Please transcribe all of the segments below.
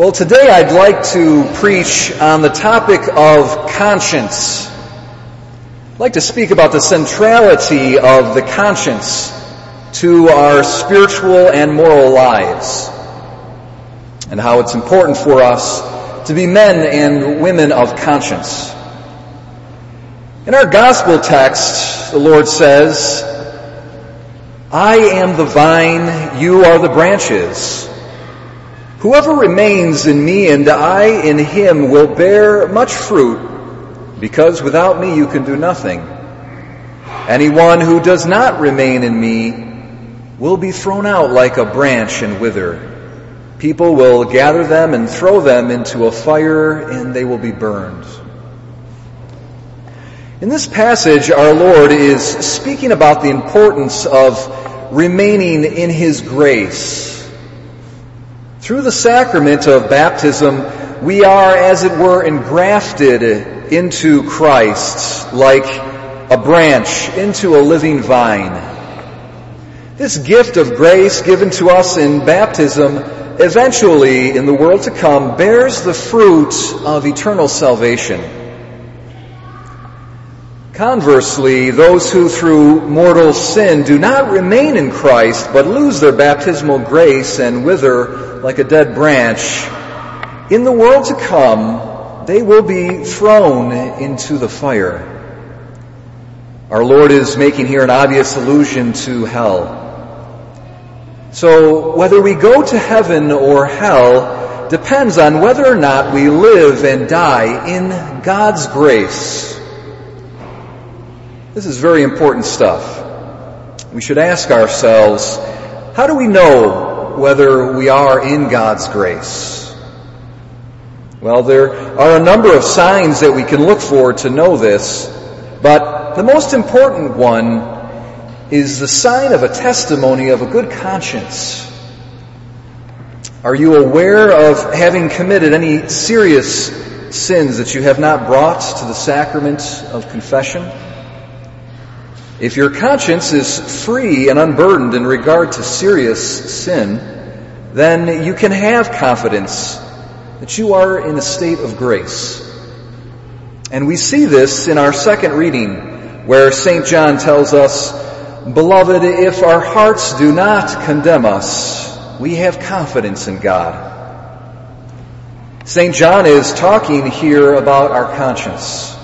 Well, today I'd like to preach on the topic of conscience. I'd like to speak about the centrality of the conscience to our spiritual and moral lives and how it's important for us to be men and women of conscience. In our gospel text, the Lord says, I am the vine, you are the branches. Whoever remains in me and I in him will bear much fruit, because without me you can do nothing. Anyone who does not remain in me will be thrown out like a branch and wither. People will gather them and throw them into a fire and they will be burned. In this passage, our Lord is speaking about the importance of remaining in His grace through the sacrament of baptism, we are, as it were, engrafted into Christ like a branch into a living vine. This gift of grace given to us in baptism eventually in the world to come bears the fruit of eternal salvation. Conversely, those who through mortal sin do not remain in Christ but lose their baptismal grace and wither like a dead branch, in the world to come, they will be thrown into the fire. Our Lord is making here an obvious allusion to hell. So whether we go to heaven or hell depends on whether or not we live and die in God's grace. This is very important stuff. We should ask ourselves, how do we know whether we are in God's grace? Well, there are a number of signs that we can look for to know this, but the most important one is the sign of a testimony of a good conscience. Are you aware of having committed any serious sins that you have not brought to the sacrament of confession? If your conscience is free and unburdened in regard to serious sin, then you can have confidence that you are in a state of grace. And we see this in our second reading where St. John tells us, Beloved, if our hearts do not condemn us, we have confidence in God. St. John is talking here about our conscience.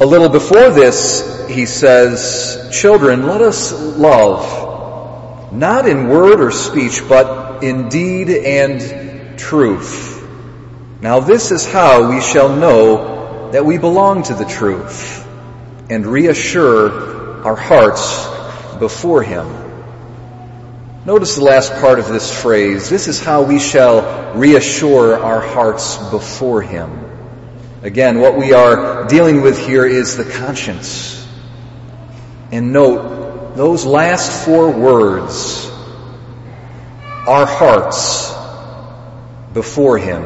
A little before this, he says, Children, let us love, not in word or speech, but in deed and truth. Now this is how we shall know that we belong to the truth and reassure our hearts before Him. Notice the last part of this phrase. This is how we shall reassure our hearts before Him. Again, what we are dealing with here is the conscience. And note those last four words, our hearts before Him.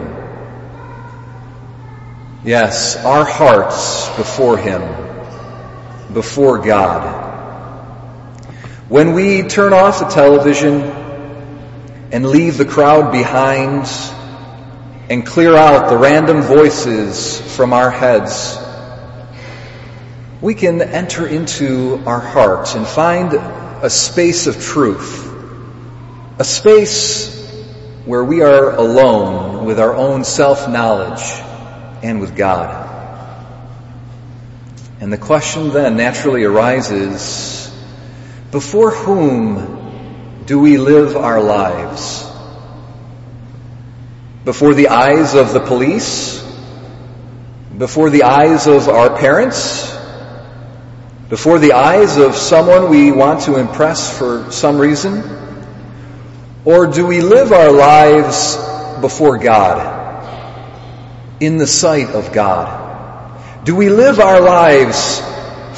Yes, our hearts before Him, before God. When we turn off the television and leave the crowd behind and clear out the random voices from our heads, we can enter into our hearts and find a space of truth, a space where we are alone with our own self-knowledge and with God. And the question then naturally arises, before whom do we live our lives? Before the eyes of the police? Before the eyes of our parents? before the eyes of someone we want to impress for some reason? Or do we live our lives before God, in the sight of God? Do we live our lives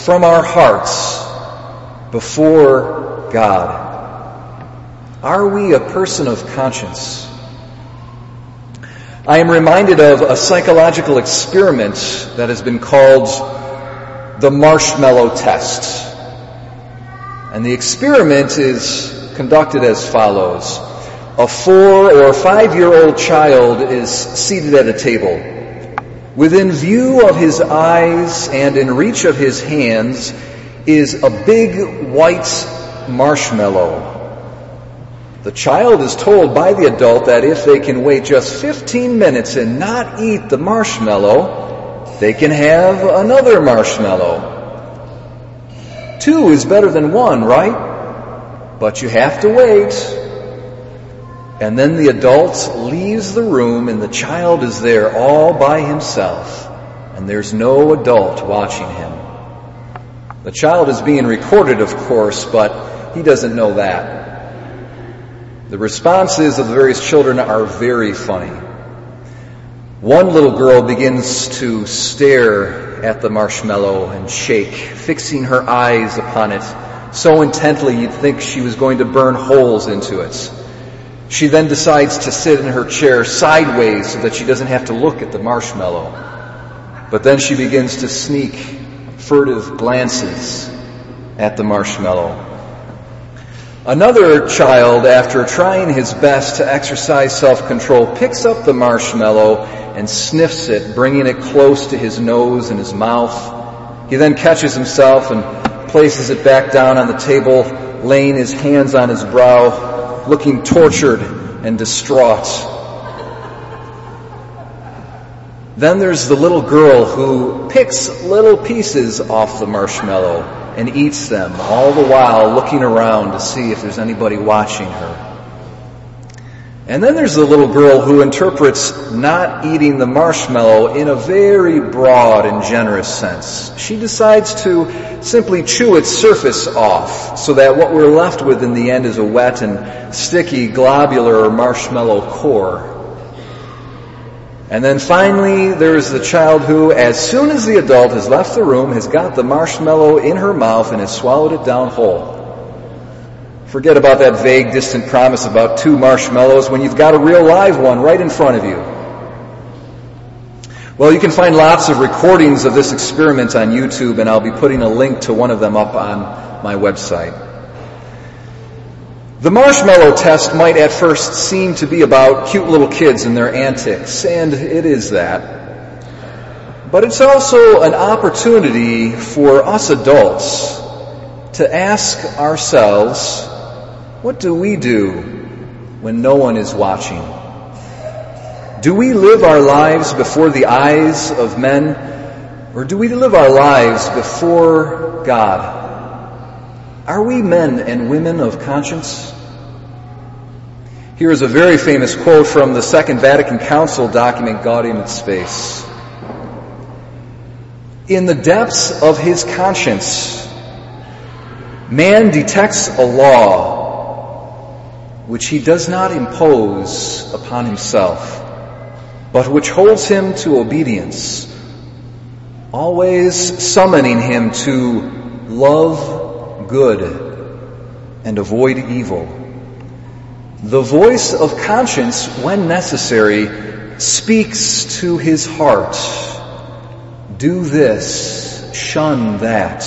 from our hearts before God? Are we a person of conscience? I am reminded of a psychological experiment that has been called the marshmallow test. And the experiment is conducted as follows. a four or five year old child is seated at a table. Within view of his eyes and in reach of his hands is a big white marshmallow. The child is told by the adult that if they can wait just 15 minutes and not eat the marshmallow, they can have another marshmallow. Two is better than one, right? But you have to wait. And then the adult leaves the room and the child is there all by himself. And there's no adult watching him. The child is being recorded, of course, but he doesn't know that. The responses of the various children are very funny. One little girl begins to stare at the marshmallow and shake, fixing her eyes upon it so intently you'd think she was going to burn holes into it. She then decides to sit in her chair sideways so that she doesn't have to look at the marshmallow. But then she begins to sneak furtive glances at the marshmallow. Another child, after trying his best to exercise self-control, picks up the marshmallow and sniffs it, bringing it close to his nose and his mouth. He then catches himself and places it back down on the table, laying his hands on his brow, looking tortured and distraught. Then there's the little girl who picks little pieces off the marshmallow and eats them, all the while looking around to see if there's anybody watching her. And then there's the little girl who interprets not eating the marshmallow in a very broad and generous sense. She decides to simply chew its surface off so that what we're left with in the end is a wet and sticky globular marshmallow core. And then finally, there is the child who, as soon as the adult has left the room, has got the marshmallow in her mouth and has swallowed it down whole. Forget about that vague, distant promise about two marshmallows when you've got a real live one right in front of you. Well, you can find lots of recordings of this experiment on YouTube, and I'll be putting a link to one of them up on my website. The marshmallow test might at first seem to be about cute little kids and their antics, and it is that. But it's also an opportunity for us adults to ask ourselves, what do we do when no one is watching? Do we live our lives before the eyes of men, or do we live our lives before God? Are we men and women of conscience? Here is a very famous quote from the Second Vatican Council document Gaudium et Spes. In the depths of his conscience, man detects a law which he does not impose upon himself, but which holds him to obedience, always summoning him to love good and avoid evil. The voice of conscience, when necessary, speaks to his heart. Do this, shun that.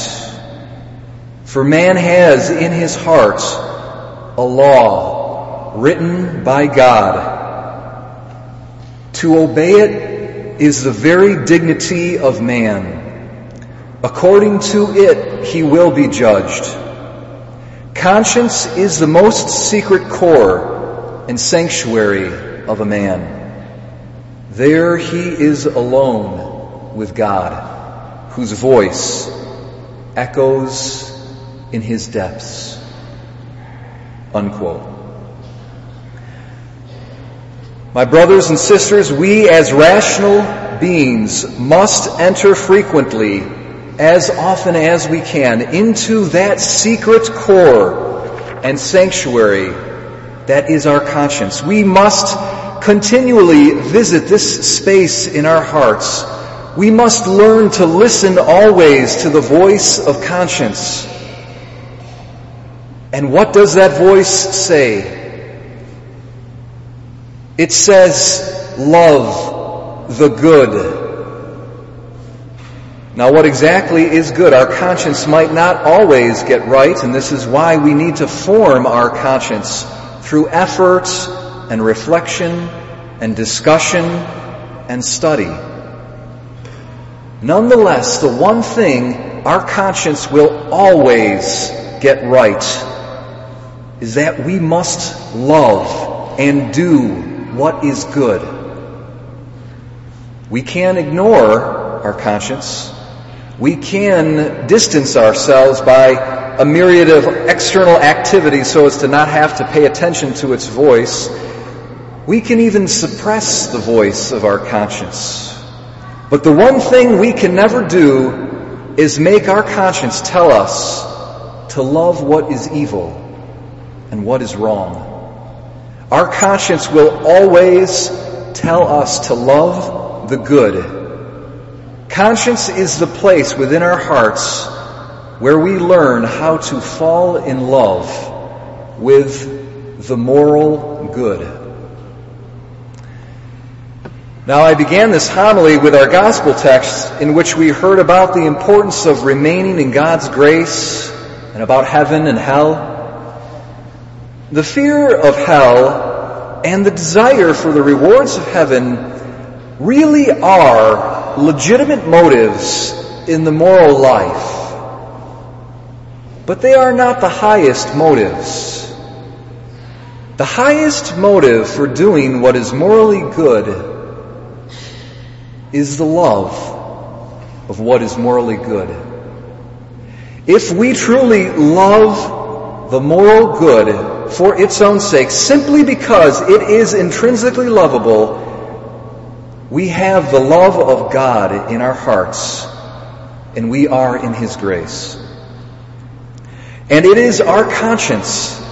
For man has in his heart a law written by God. To obey it is the very dignity of man. According to it, he will be judged. Conscience is the most secret core and sanctuary of a man. There he is alone with God, whose voice echoes in his depths. Unquote. My brothers and sisters, we as rational beings must enter frequently as often as we can into that secret core and sanctuary that is our conscience. We must continually visit this space in our hearts. We must learn to listen always to the voice of conscience. And what does that voice say? It says, love the good now what exactly is good? Our conscience might not always get right, and this is why we need to form our conscience through efforts and reflection and discussion and study. Nonetheless, the one thing our conscience will always get right is that we must love and do what is good. We can't ignore our conscience. We can distance ourselves by a myriad of external activities so as to not have to pay attention to its voice. We can even suppress the voice of our conscience. But the one thing we can never do is make our conscience tell us to love what is evil and what is wrong. Our conscience will always tell us to love the good. Conscience is the place within our hearts where we learn how to fall in love with the moral good. Now, I began this homily with our gospel text in which we heard about the importance of remaining in God's grace and about heaven and hell. The fear of hell and the desire for the rewards of heaven really are legitimate motives in the moral life. But they are not the highest motives. The highest motive for doing what is morally good is the love of what is morally good. If we truly love the moral good for its own sake, simply because it is intrinsically lovable, we have the love of God in our hearts, and we are in His grace. And it is our conscience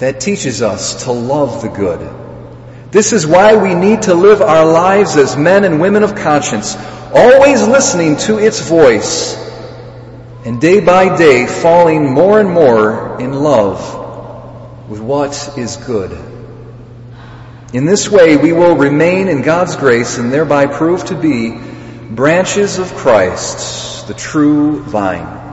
that teaches us to love the good. This is why we need to live our lives as men and women of conscience, always listening to its voice, and day by day falling more and more in love with what is good. In this way, we will remain in God's grace and thereby prove to be branches of Christ, the true vine.